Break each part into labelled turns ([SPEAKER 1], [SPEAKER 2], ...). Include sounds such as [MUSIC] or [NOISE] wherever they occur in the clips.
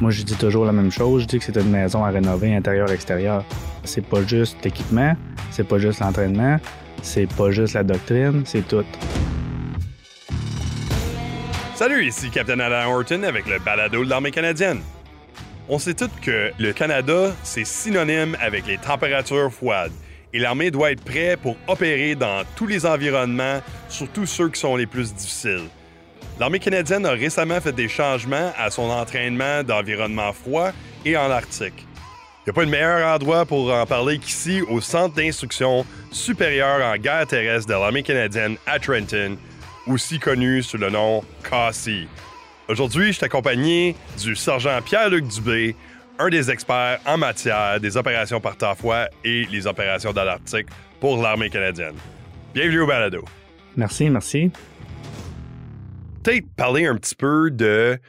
[SPEAKER 1] Moi, je dis toujours la même chose. Je dis que c'est une maison à rénover intérieur-extérieur. C'est pas juste l'équipement, c'est pas juste l'entraînement, c'est pas juste la doctrine, c'est tout.
[SPEAKER 2] Salut, ici Captain Alan Horton avec le balado de l'armée canadienne. On sait tous que le Canada, c'est synonyme avec les températures froides et l'armée doit être prête pour opérer dans tous les environnements, surtout ceux qui sont les plus difficiles. L'armée canadienne a récemment fait des changements à son entraînement d'environnement froid et en Arctique. Il n'y a pas de meilleur endroit pour en parler qu'ici au Centre d'instruction supérieure en guerre terrestre de l'armée canadienne à Trenton, aussi connu sous le nom CASI. Aujourd'hui, je suis accompagné du sergent Pierre-Luc Dubé, un des experts en matière des opérations par temps froid et les opérations dans l'Arctique pour l'armée canadienne. Bienvenue au balado.
[SPEAKER 1] Merci, merci.
[SPEAKER 2] Peut-être parler un petit peu de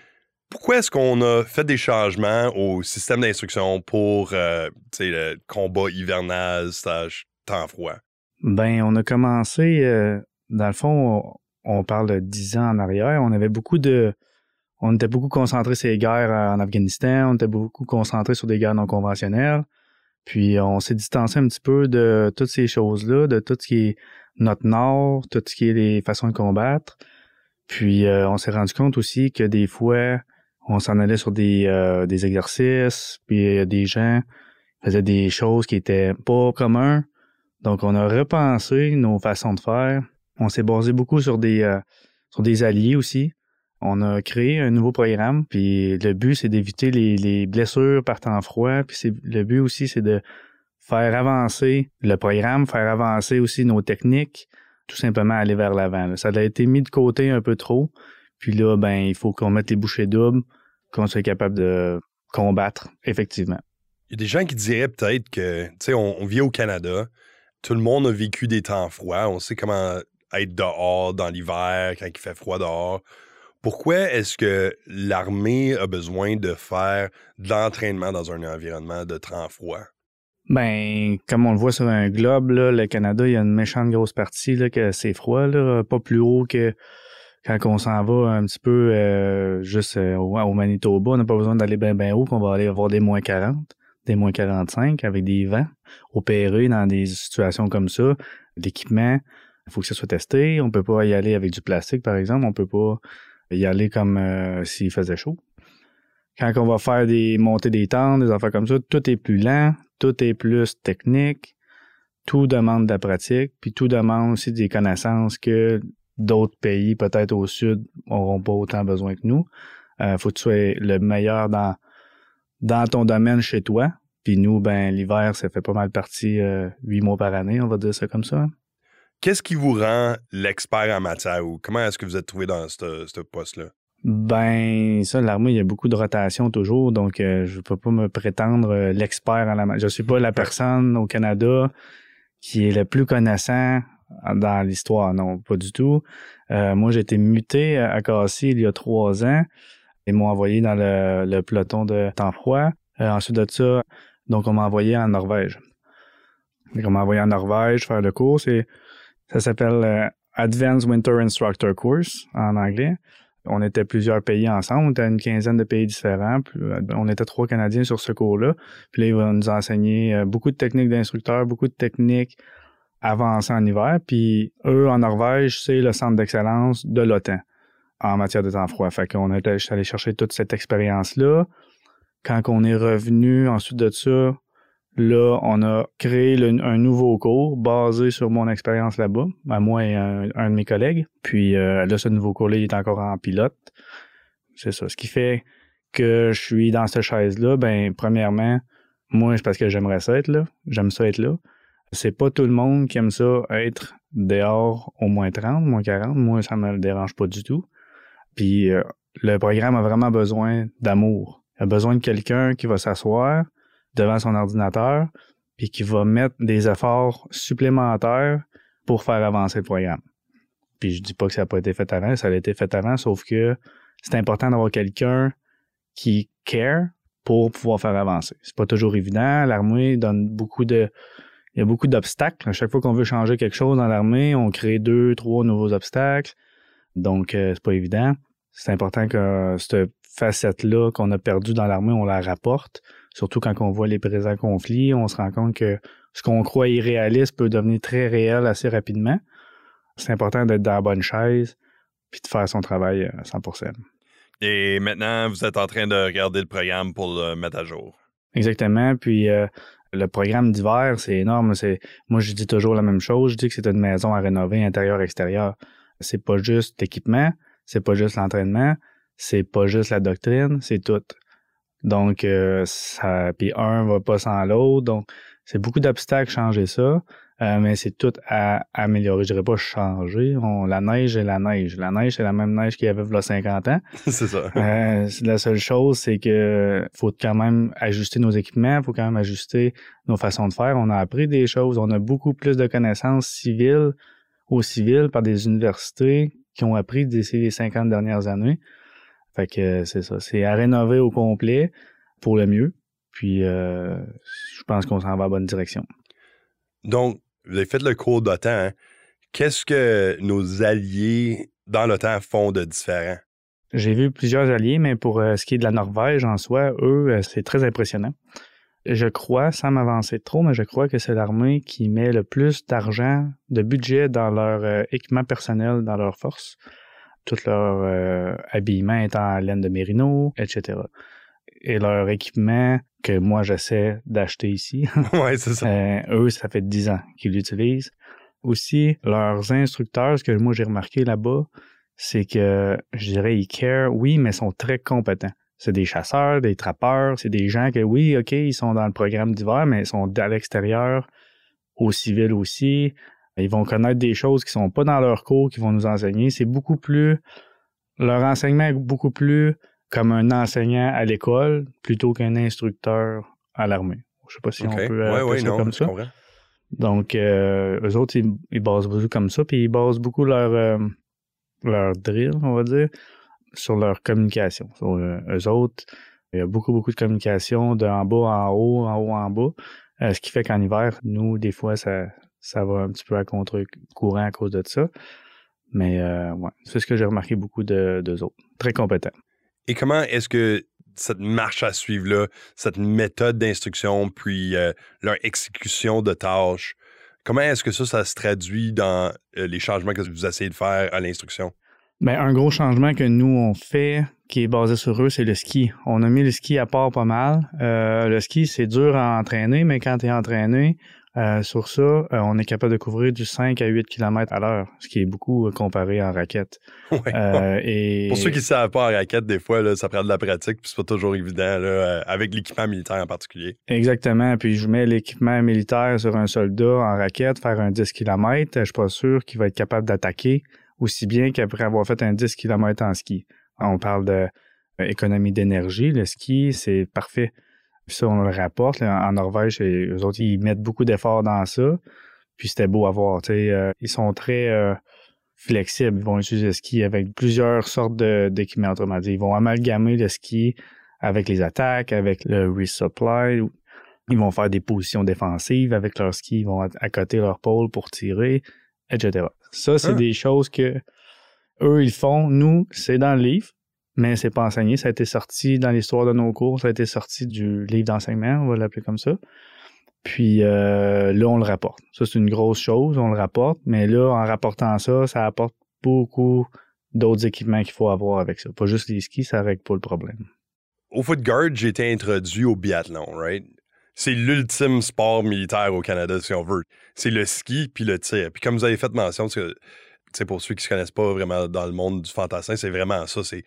[SPEAKER 2] pourquoi est-ce qu'on a fait des changements au système d'instruction pour euh, le combat hivernal stage temps froid?
[SPEAKER 1] Ben, on a commencé, euh, dans le fond, on, parle de 10 ans en arrière, on avait beaucoup de, on était beaucoup concentré sur les guerres en Afghanistan, on était beaucoup concentré sur des guerres non conventionnelles. Puis on s'est distancé un petit peu de toutes ces choses-là, de tout ce qui est notre nord, tout ce qui est les façons de combattre. Puis euh, on s'est rendu compte aussi que des fois, on s'en allait sur des, euh, des exercices, puis des gens faisaient des choses qui étaient pas communs. Donc on a repensé nos façons de faire. On s'est basé beaucoup sur des euh, sur des alliés aussi. On a créé un nouveau programme, puis le but, c'est d'éviter les, blessures par temps froid, puis le but aussi, c'est de faire avancer le programme, faire avancer aussi nos techniques, tout simplement aller vers l'avant. Ça a été mis de côté un peu trop, puis là, ben, il faut qu'on mette les bouchées doubles, qu'on soit capable de combattre, effectivement.
[SPEAKER 2] Il y a des gens qui diraient peut-être que, tu sais, on, vit au Canada, tout le monde a vécu des temps froids, on sait comment être dehors dans l'hiver quand il fait froid dehors. Pourquoi est-ce que l'armée a besoin de faire de l'entraînement dans un environnement de temps froid?
[SPEAKER 1] Ben, comme on le voit sur un globe, le Canada, il y a une méchante grosse partie là, que c'est froid, là, pas plus haut que quand on s'en va un petit peu euh, juste euh, au, Manitoba, on n'a pas besoin d'aller bien ben haut, qu'on va aller avoir des moins 40, des moins 45 avec des vents opérés dans des situations comme ça. L'équipement, il faut que ça soit testé. On peut pas y aller avec du plastique, par exemple. On peut pas y aller comme euh, s'il faisait chaud. Quand on va faire des montées des tentes, des affaires comme ça, tout est plus lent, tout est plus technique, tout demande de la pratique, puis tout demande aussi des connaissances que d'autres pays, peut-être au sud, n'auront pas autant besoin que nous. Euh, faut que tu sois le meilleur dans, dans ton domaine chez toi. Puis nous, ben l'hiver, ça fait pas mal partie euh, huit mois par année, on va dire ça comme ça.
[SPEAKER 2] Qu'est-ce qui vous rend l'expert en matière ou comment est-ce que vous êtes trouvé dans ce poste-là?
[SPEAKER 1] Ben, ça, l'armée, il y a beaucoup de rotation toujours, donc euh, je ne peux pas me prétendre euh, l'expert en la matière. Je suis pas la personne au Canada qui est le plus connaissant dans l'histoire, non, pas du tout. Euh, moi, j'ai été muté à Cassis il y a trois ans. et m'ont envoyé dans le, peloton de temps froid. ensuite de ça, donc on m'a envoyé en Norvège. Donc, on m'a envoyé en Norvège faire le cours. et ça s'appelle euh, Advanced Winter Instructor Course en anglais. On était plusieurs pays ensemble, on était une quinzaine de pays différents. Euh, on était trois Canadiens sur ce cours-là. Puis là, ils vont nous enseigner euh, beaucoup de techniques d'instructeurs, beaucoup de techniques avancées en hiver. Puis eux, en Norvège, c'est le centre d'excellence de l'OTAN en matière de temps froid. Fait qu'on est allé chercher toute cette expérience-là. Quand on est revenu ensuite de ça, Là, on a créé un nouveau cours basé sur mon expérience là-bas, à moi et un, de mes collègues. Puis euh, là, ce nouveau cours-là, est encore en pilote. C'est ça. Ce qui fait que je suis dans cette chaise-là, ben premièrement, moi, c'est parce que j'aimerais ça être là. J'aime ça être là. C'est pas tout le monde qui aime ça être dehors au moins 30, moins 40. Moi, ça me dérange pas du tout. Puis euh, le programme a vraiment besoin d'amour. Il a besoin de quelqu'un qui va s'asseoir, devant son ordinateur, puis qui va mettre des efforts supplémentaires pour faire avancer le programme. Puis je dis pas que ça n'a pas été fait avant, ça a été fait avant, sauf que c'est important d'avoir quelqu'un qui care pour pouvoir faire avancer. C'est pas toujours évident. L'armée donne beaucoup de. Il y a beaucoup d'obstacles. À chaque fois qu'on veut changer quelque chose dans l'armée, on crée deux, trois nouveaux obstacles. Donc, euh, c'est pas évident. C'est important que ce facette-là qu'on a perdue dans l'armée, on la rapporte. Surtout quand on voit les présents conflits, on se rend compte que ce qu'on croit irréaliste peut devenir très réel assez rapidement. C'est important d'être dans la bonne chaise puis de faire son travail à 100%.
[SPEAKER 2] Et maintenant, vous êtes en train de regarder le programme pour le mettre à jour.
[SPEAKER 1] Exactement. Puis euh, le programme d'hiver, c'est énorme. C'est moi je dis toujours la même chose. Je dis que c'est une maison à rénover intérieur-extérieur. C'est pas juste l'équipement, c'est pas juste l'entraînement, c'est pas juste la doctrine, c'est tout. Donc euh, ça puis un va pas sans l'autre. Donc c'est beaucoup d'obstacles changer ça. Euh, mais c'est tout à améliorer. Je dirais pas changer. On, la neige est la neige. La neige, c'est la même neige qu'il y avait il y a 50 ans. [LAUGHS]
[SPEAKER 2] c'est ça.
[SPEAKER 1] Euh, la seule chose, c'est que faut quand même ajuster nos équipements, faut quand même ajuster nos façons de faire. On a appris des choses. On a beaucoup plus de connaissances civiles au civil par des universités qui ont appris d'ici les 50 dernières années. Fait que c'est ça. C'est à rénover au complet pour le mieux. Puis euh, je pense qu'on s'en va en bonne direction.
[SPEAKER 2] Donc, vous avez fait le cours d'OTAN. Hein. Qu'est-ce que nos alliés dans l'OTAN font de différent?
[SPEAKER 1] J'ai vu plusieurs alliés, mais pour euh, ce qui est de la Norvège en soi, eux, euh, c'est très impressionnant. Je crois, sans m'avancer trop, mais je crois que c'est l'armée qui met le plus d'argent, de budget dans leur euh, équipement personnel, dans leur force. Tout leur habillement est en laine de mérino, etc. Et leur équipement que moi j'essaie d'acheter ici. [LAUGHS]
[SPEAKER 2] ouais, c'est ça.
[SPEAKER 1] Euh, eux, ça fait 10 ans qu'ils l'utilisent. Aussi, leurs instructeurs, ce que moi j'ai remarqué là-bas, c'est que je dirais ils care, oui, mais sont très compétents. C'est des chasseurs, des trappeurs, c'est des gens que oui, ok, ils sont dans le programme d'hiver, mais ils sont à l'extérieur, au civil aussi. Ils vont connaître des choses qui sont pas dans leur cours, qui vont nous enseigner. C'est beaucoup plus, leur enseignement est beaucoup plus comme un enseignant à l'école plutôt qu'un instructeur à l'armée. Je sais pas si on peut
[SPEAKER 2] ouais, ouais,
[SPEAKER 1] ça comme ça. Donc, euh, eux autres, ils, basent beaucoup comme ça, puis ils basent beaucoup leur, euh, leur drill, on va dire, sur leur communication. Sur, euh, eux autres, il y a beaucoup, beaucoup de communication de en bas en haut, en haut en bas. Ce qui fait qu'en hiver, nous, des fois, ça, ça va un petit peu à contre-courant à cause de ça. Mais ouais, c'est ce que j'ai remarqué beaucoup de d'eux autres. Très compétents.
[SPEAKER 2] Et comment est-ce que cette marche à suivre-là, cette méthode d'instruction, puis euh, leur exécution de tâches, comment est-ce que ça, ça se traduit dans euh, les changements que vous essayez de faire à l'instruction?
[SPEAKER 1] Bien, un gros changement que nous, on fait, qui est basé sur eux, c'est le ski. On a mis le ski à part pas mal. Euh, le ski, c'est dur à entraîner, mais quand tu es entraîné, euh, sur ça, euh, on est capable de couvrir du 5 à 8 km à l'heure, ce qui est beaucoup euh, comparé en raquette. [LAUGHS]
[SPEAKER 2] et... Pour ceux qui ne savent pas en raquette, des fois, là, ça prend de la pratique, puis c'est pas toujours évident, là, avec l'équipement militaire en particulier.
[SPEAKER 1] Exactement. Puis je mets l'équipement militaire sur un soldat en raquette, faire un 10 km, je suis pas sûr qu'il va être capable d'attaquer aussi bien qu'après avoir fait un 10 km en ski. On parle de économie d'énergie. Le ski, c'est parfait. Puis ça, on le rapporte. en Norvège, eux autres, ils mettent beaucoup d'efforts dans ça. Puis c'était beau à voir. Euh, ils sont très euh, flexibles. Ils vont utiliser le ski avec plusieurs sortes d'équipements. Autrement dit, ils vont amalgamer le ski avec les attaques, avec le resupply. Ils vont faire des positions défensives avec leur ski. Ils vont accoter leur pôle pour tirer, etc. Ça, c'est ah. des choses que eux, ils font. Nous, c'est dans le livre mais c'est pas enseigné. Ça a été sorti dans l'histoire de nos cours, ça a été sorti du livre d'enseignement, on va l'appeler comme ça. Puis euh, là, on le rapporte. Ça, c'est une grosse chose, on le rapporte, mais là, en rapportant ça, ça apporte beaucoup d'autres équipements qu'il faut avoir avec ça. Pas juste les skis, ça règle pas le problème.
[SPEAKER 2] Au foot guard, j'ai été introduit au biathlon, right? C'est l'ultime sport militaire au Canada, si on veut. C'est le ski puis le tir. Puis comme vous avez fait mention, c'est pour ceux qui se connaissent pas vraiment dans le monde du fantassin, c'est vraiment ça. C'est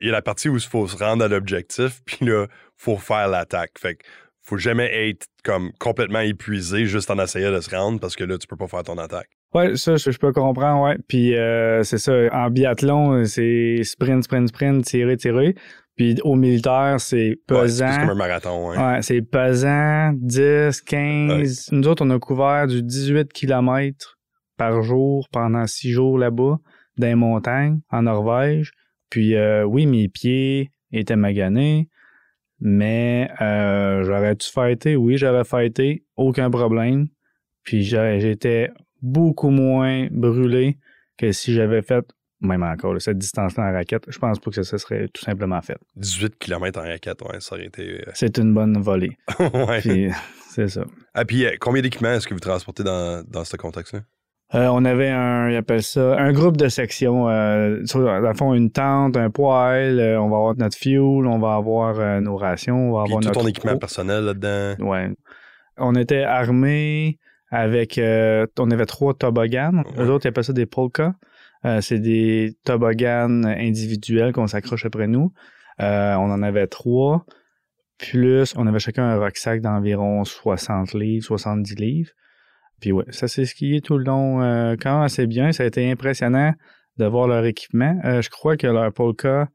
[SPEAKER 2] il y a la partie où il faut se rendre à l'objectif, [LAUGHS] puis là, faut faire l'attaque. Fait que faut jamais être comme complètement épuisé juste en essayant de se rendre parce que là, tu peux pas faire ton attaque.
[SPEAKER 1] Ouais, ça, je, peux comprendre, ouais. Puis euh, c'est ça, en biathlon, c'est sprint, sprint, sprint, tirer, tirer. Puis au militaire, c'est pesant. c'est
[SPEAKER 2] comme un marathon, ouais.
[SPEAKER 1] Ouais, c'est pesant, 10, 15. Nous autres, on a couvert du 18 km par jour pendant six jours là-bas, dans les montagnes, en Norvège. Puis euh, oui, mes pieds étaient maganés, mais euh, j'aurais-tu fighté? Oui, j'avais fighté, aucun problème. Puis j'étais beaucoup moins brûlé que si j'avais fait même encore, cette distance-là en raquette, je pense pas que ça, serait tout simplement fait.
[SPEAKER 2] 18 km en raquette, ouais, ça aurait été. Euh,
[SPEAKER 1] c'est une bonne volée. [LAUGHS]
[SPEAKER 2] ouais.
[SPEAKER 1] c'est ça.
[SPEAKER 2] Ah, puis combien d'équipements est-ce que vous transportez dans, dans ce contexte-là?
[SPEAKER 1] Euh, on avait un, ça, groupe de sections. Euh, dans fond, une tente, un poêle, on va avoir notre fuel, on va avoir nos rations, on va avoir
[SPEAKER 2] tout
[SPEAKER 1] notre
[SPEAKER 2] ton équipement personnel là-dedans.
[SPEAKER 1] Ouais. On était armés avec, on avait trois toboggans. Ouais. Eux autres, ils appellent ça des polkas. Euh, c'est des toboggans individuels qu'on s'accroche après nous. Euh, on en avait trois. Plus, on avait chacun un rucksack d'environ 60 livres, 70 livres. Puis ouais, ça c'est skié tout le long euh, quand assez bien. Ça a été impressionnant de voir leur équipement. je crois que leur Polka,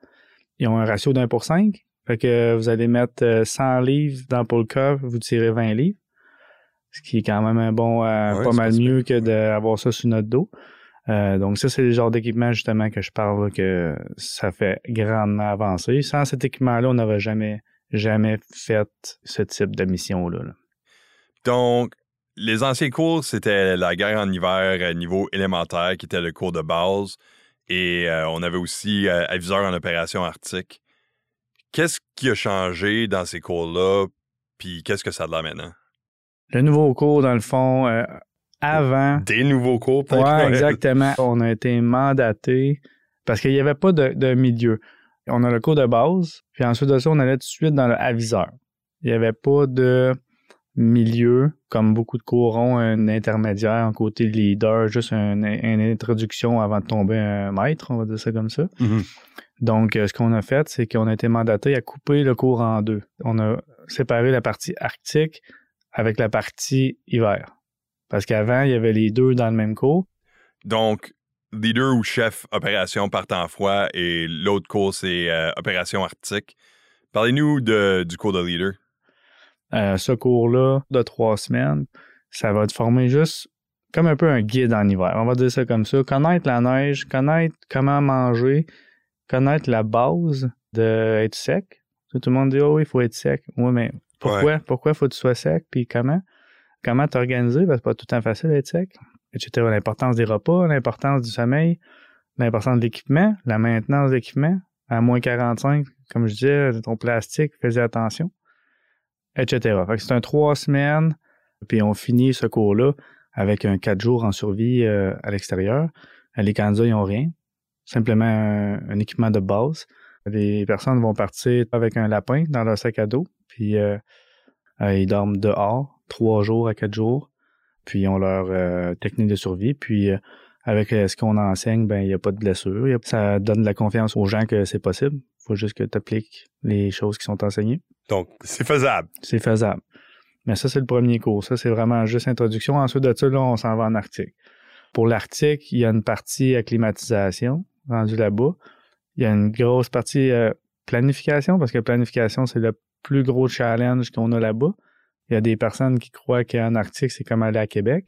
[SPEAKER 1] ils ont un ratio d'un pour cinq. Fait que vous allez mettre 100 livres dans Polka, vous tirez 20 livres. Ce qui est quand même un bon, pas mal mieux que d'avoir ça sur notre dos. Euh, donc ça, c'est le genre d'équipement justement que je parle que ça fait grandement avancer. Sans cet équipement-là, on n'aurait jamais, jamais fait ce type de mission-là.
[SPEAKER 2] Donc, les anciens cours, c'était la guerre en hiver à niveau élémentaire, qui était le cours de base. Et euh, on avait aussi euh, aviseur en opération arctique. Qu'est-ce qui a changé dans ces cours-là? Puis qu'est-ce que ça a de là maintenant?
[SPEAKER 1] Le nouveau cours, dans le fond, avant.
[SPEAKER 2] Des nouveaux cours,
[SPEAKER 1] peut-être. Ouais, exactement. On a été mandaté parce qu'il n'y avait pas de, milieu. On a le cours de base, puis ensuite de ça, on allait tout de suite dans le aviseur. Il n'y avait pas de milieu, comme beaucoup de cours ont un intermédiaire, un côté leader, juste une, introduction avant de tomber un maître, on va dire ça comme ça.
[SPEAKER 2] Mm-hmm.
[SPEAKER 1] Donc, euh, ce qu'on a fait, c'est qu'on a été mandaté à couper le cours en deux. On a séparé la partie arctique avec la partie hiver. Parce qu'avant, il y avait les deux dans le même cours.
[SPEAKER 2] Donc, leader ou chef opération partant froid et l'autre cours, c'est euh, opération arctique. Parlez-nous du cours de leader.
[SPEAKER 1] Euh, ce cours-là, de trois semaines, ça va te former juste comme un peu un guide en hiver. On va dire ça comme ça. Connaître la neige, connaître comment manger, connaître la base d'être sec. Tout le monde dit, oh, il faut être sec. Oui, mais pourquoi? Pourquoi faut que tu sois sec? Puis comment? comment t'organiser, parce que c'est pas tout le temps facile d'être sec, etc. L'importance des repas, l'importance du sommeil, l'importance de l'équipement, la maintenance de l'équipement, à moins 45, comme je disais, ton plastique, faisais attention, etc. Fait que c'est un trois semaines, puis on finit ce cours-là avec un quatre jours en survie euh, à l'extérieur. Les candidats, n'ont rien. Simplement un, équipement de base. Les personnes vont partir avec un lapin dans leur sac à dos, puis euh, euh, ils dorment dehors trois jours à quatre jours. Puis ils ont leur technique de survie. Puis avec ce qu'on enseigne, ben il n'y a pas de blessure. Ça donne de la confiance aux gens que c'est possible. Il faut juste que tu appliques les choses qui sont enseignées.
[SPEAKER 2] Donc, c'est faisable.
[SPEAKER 1] C'est faisable. Mais ça, c'est le premier cours. Ça, c'est vraiment juste introduction. Ensuite de ça, là, on s'en va en Arctique. Pour l'Arctique, il y a une partie acclimatisation rendue là-bas. Il y a une grosse partie planification, parce que planification, c'est le plus gros challenge qu'on a là-bas. Il y a des personnes qui croient qu'en Arctique, c'est comme aller à Québec.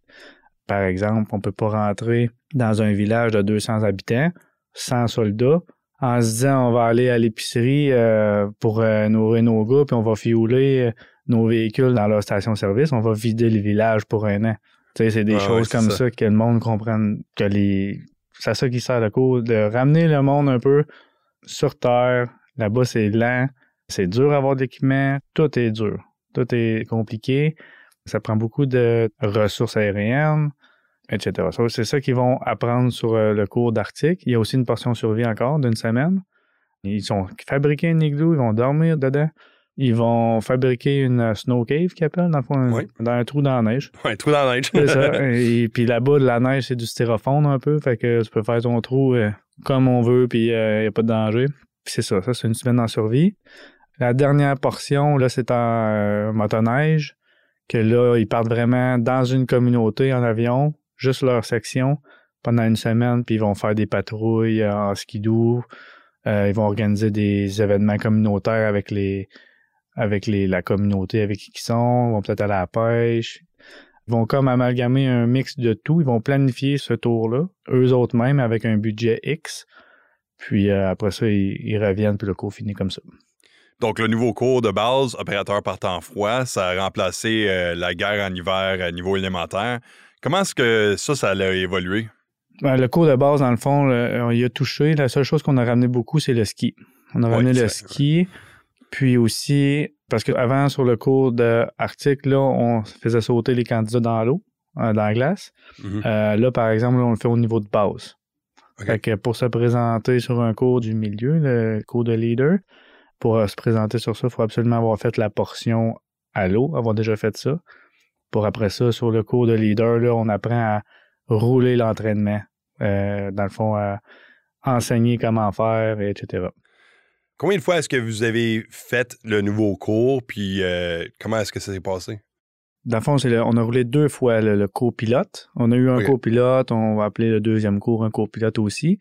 [SPEAKER 1] Par exemple, on peut pas rentrer dans un village de 200 habitants sans soldats en se disant on va aller à l'épicerie euh, pour euh, nourrir nos gars puis on va fiouler euh, nos véhicules dans leur station-service, on va vider le village pour un an. Tu sais, c'est des choses comme ça. que le monde comprenne que les c'est ça qui sert de cours de ramener le monde un peu sur terre. Là-bas, c'est lent, c'est dur à avoir d'équipement, tout est dur. Tout est compliqué. Ça prend beaucoup de ressources aériennes, etc. C'est ça qu'ils vont apprendre sur euh, le cours d'Arctique. Il y a aussi une portion survie encore d'une semaine. Ils ont fabriqué un igloo, ils vont dormir dedans. Ils vont fabriquer une snow cave qu'ils appellent, dans, dans un trou dans la neige.
[SPEAKER 2] un trou dans la neige.
[SPEAKER 1] c'est ça. [LAUGHS] Et puis là-bas, la neige, c'est du styrofoam un peu. Fait que tu peux faire ton trou euh, comme on veut, puis il euh, n'y a pas de danger. Puis c'est ça. Ça, c'est une semaine en survie. La dernière portion, là, c'est en euh, motoneige, que là, ils partent vraiment dans une communauté en avion, juste leur section, pendant une semaine, puis ils vont faire des patrouilles en skidoo. Euh, ils vont organiser des événements communautaires avec les avec les, la communauté avec qui ils sont, ils vont peut-être aller à la pêche. Ils vont comme amalgamer un mix de tout. Ils vont planifier ce tour-là, eux autres mêmes, avec un budget X. Puis euh, après ça, ils, reviennent, puis le cours finit comme ça.
[SPEAKER 2] Donc, le nouveau cours de base, opérateur par temps froid, ça a remplacé euh, la guerre en hiver à niveau élémentaire. Comment est-ce que ça, ça a évolué?
[SPEAKER 1] Ben, le cours de base, dans le fond, le- on y a touché. La seule chose qu'on a ramené beaucoup, c'est le ski. On a
[SPEAKER 2] Ouais,
[SPEAKER 1] ramené le ski. Puis aussi, parce qu'avant, sur le cours de Arctique, là, on faisait sauter les candidats dans l'eau, euh, dans la glace.
[SPEAKER 2] Mhm.
[SPEAKER 1] Euh, là, par exemple, là, on le fait au niveau de base. Fait que pour se présenter sur un cours du milieu, le cours de leader, pour euh, se présenter sur ça, il faut absolument avoir fait la portion à l'eau, avoir déjà fait ça. Pour après ça, sur le cours de leader, là, on apprend à rouler l'entraînement. Euh, dans le fond, à enseigner comment faire, etc.
[SPEAKER 2] Combien de fois est-ce que vous avez fait le nouveau cours, puis euh, comment est-ce que ça s'est passé?
[SPEAKER 1] Dans le fond, le- on a roulé deux fois le, le cours pilote. On a eu un
[SPEAKER 2] Ok.
[SPEAKER 1] cours pilote, on va appeler le deuxième cours un cours pilote aussi.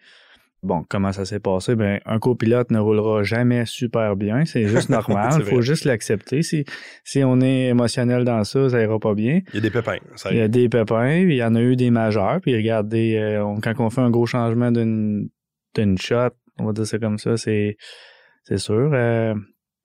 [SPEAKER 1] Bon, comment ça s'est passé? Ben, un cours pilote ne roulera jamais super bien. C'est juste [LAUGHS] normal. Il faut juste l'accepter. Si, si on est émotionnel dans ça, ça ira pas bien.
[SPEAKER 2] Il y a des pépins. Ça
[SPEAKER 1] Il y a des pépins, puis il y en a eu des majeurs. Puis regardez, euh, on- quand on fait un gros changement d'une d'une shot, on va dire ça comme ça, c'est c'est sûr. Euh,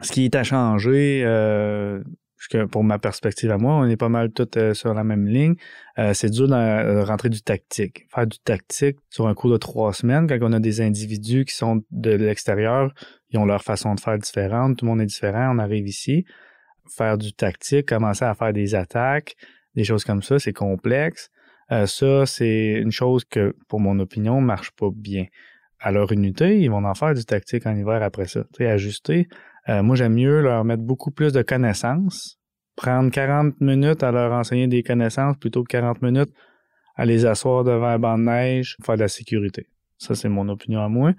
[SPEAKER 1] ce qui est à changer, euh, jusque pour ma perspective à moi, on est pas mal tous euh, sur la même ligne. Euh, c'est dur de euh, rentrer du tactique. Faire du tactique sur un cours de trois semaines, quand on a des individus qui sont de l'extérieur, ils ont leur façon de faire différente, tout le monde est différent, on arrive ici. Faire du tactique, commencer à faire des attaques, des choses comme ça, c'est complexe. Euh, ça, c'est une chose que, pour mon opinion, marche pas bien. À leur unité, ils vont en faire du tactique en hiver après ça. Tu sais. Euh, moi, j'aime mieux leur mettre beaucoup plus de connaissances, prendre 40 minutes à leur enseigner des connaissances plutôt que 40 minutes à les asseoir devant un banc de neige, faire de la sécurité. Ça, c'est mon opinion à moi.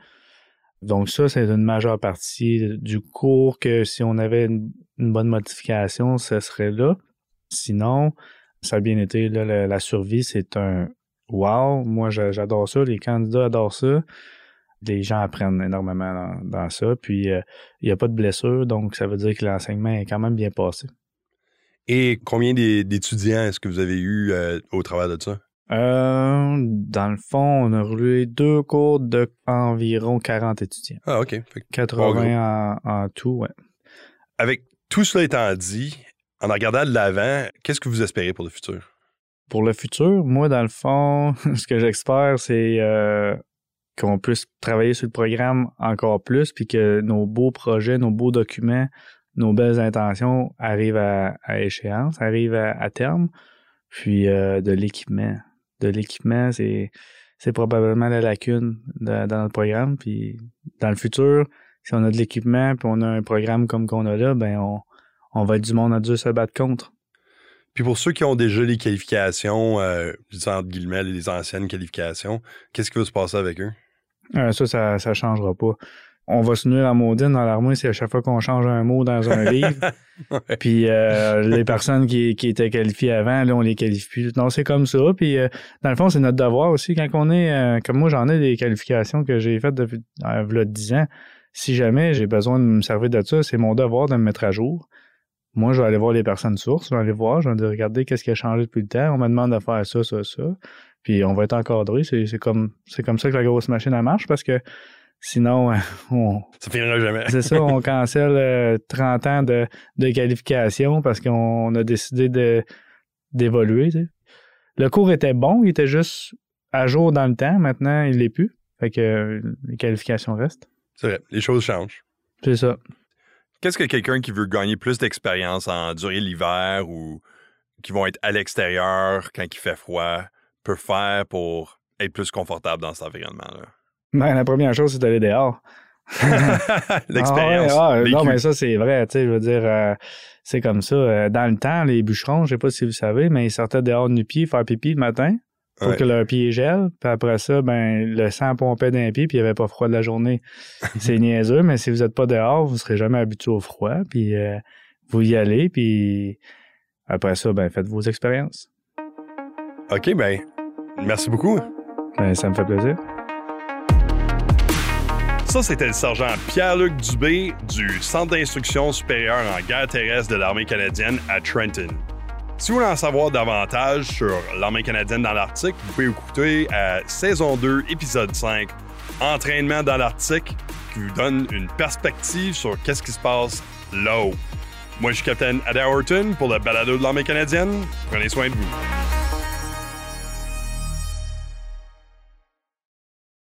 [SPEAKER 1] Donc ça, c'est une majeure partie du cours que si on avait une, bonne modification, ce serait là. Sinon, ça a bien été, là, la, la survie, c'est un wow. Moi, j'a- j'adore ça. Les candidats adorent ça. Les gens apprennent énormément dans, dans ça. Puis, euh, il n'y a pas de blessure, donc ça veut dire que l'enseignement est quand même bien passé.
[SPEAKER 2] Et combien d'é- d'étudiants est-ce que vous avez eu euh, au travers de ça?
[SPEAKER 1] Euh, dans le fond, on a roulé deux cours de environ 40 étudiants.
[SPEAKER 2] Ah, OK. Fait que
[SPEAKER 1] 80 en, en tout, ouais.
[SPEAKER 2] avec tout cela étant dit, en regardant de l'avant, qu'est-ce que vous espérez pour le futur?
[SPEAKER 1] Pour le futur, moi, dans le fond, [LAUGHS] ce que j'espère, c'est euh, qu'on puisse travailler sur le programme encore plus, puis que nos beaux projets, nos beaux documents, nos belles intentions arrivent à, échéance, arrivent à, terme. Puis euh, de l'équipement. De l'équipement, c'est probablement la lacune dans notre programme. Puis dans le futur, si on a de l'équipement, puis on a un programme comme qu'on a là, ben on, on va être du monde à Dieu se battre contre.
[SPEAKER 2] Puis pour ceux qui ont déjà les qualifications, euh, je dis entre guillemets, les anciennes qualifications, qu'est-ce qui va se passer avec eux?
[SPEAKER 1] Euh, ça, ça, ça changera pas. On va se nuire en maudine dans l'armée, c'est à chaque fois qu'on change un mot dans un livre. [LAUGHS]
[SPEAKER 2] Ouais.
[SPEAKER 1] Puis euh, les personnes qui, qui étaient qualifiées avant, là, on les qualifie plus. Non, c'est comme ça. Puis euh, dans le fond, c'est notre devoir aussi. Quand on est, euh, comme moi, j'en ai des qualifications que j'ai faites depuis v'là 10 ans. Si jamais j'ai besoin de me servir de ça, c'est mon devoir de me mettre à jour. Moi, je vais aller voir les personnes sources, je vais aller voir, je vais dire, regardez qu'est-ce qui a changé depuis le temps? On me demande de faire ça, ça, ça. Puis on va être encadré. C'est c'est comme, c'est comme ça que la grosse machine, elle marche parce que sinon, euh, on,
[SPEAKER 2] Ça finira jamais.
[SPEAKER 1] c'est ça, on cancelle euh, 30 ans de, de qualification parce qu'on a décidé de d'évoluer. tu sais. Le cours était bon, il était juste à jour dans le temps. Maintenant, il l'est plus. Fait que euh, les qualifications restent.
[SPEAKER 2] C'est vrai, les choses changent.
[SPEAKER 1] C'est ça.
[SPEAKER 2] Qu'est-ce que quelqu'un qui veut gagner plus d'expérience en durée l'hiver ou qui vont être à l'extérieur quand il fait froid peut faire pour être plus confortable dans cet environnement-là?
[SPEAKER 1] Ben, la première chose, c'est d'aller dehors. [LAUGHS]
[SPEAKER 2] L'expérience.
[SPEAKER 1] Ah ouais, ah, non, mais ça, c'est vrai. Je veux dire, euh, c'est comme ça. Euh, Dans le temps, les bûcherons, je sais pas si vous savez, mais ils sortaient dehors du pied faire pipi le matin pour
[SPEAKER 2] Ouais.
[SPEAKER 1] que leur pied gèle. Puis après ça, ben, le sang pompait d'un pied puis il n'y avait pas froid de la journée. [LAUGHS] c'est niaiseux, mais si vous n'êtes pas dehors, vous serez jamais habitué au froid. Puis euh, vous y allez, puis après ça, ben, faites vos expériences.
[SPEAKER 2] OK, ben, merci beaucoup.
[SPEAKER 1] Ben, ça me fait plaisir.
[SPEAKER 2] Ça, c'était le sergent Pierre-Luc Dubé du Centre d'instruction supérieure en guerre terrestre de l'armée canadienne à Trenton. Si vous voulez en savoir davantage sur l'armée canadienne dans l'Arctique, vous pouvez écouter à saison 2, épisode 5, Entraînement dans l'Arctique, qui vous donne une perspective sur qu'est-ce qui se passe là-haut. Moi, je suis Capitaine Ada Horton pour le balado de l'armée canadienne. Prenez soin de vous.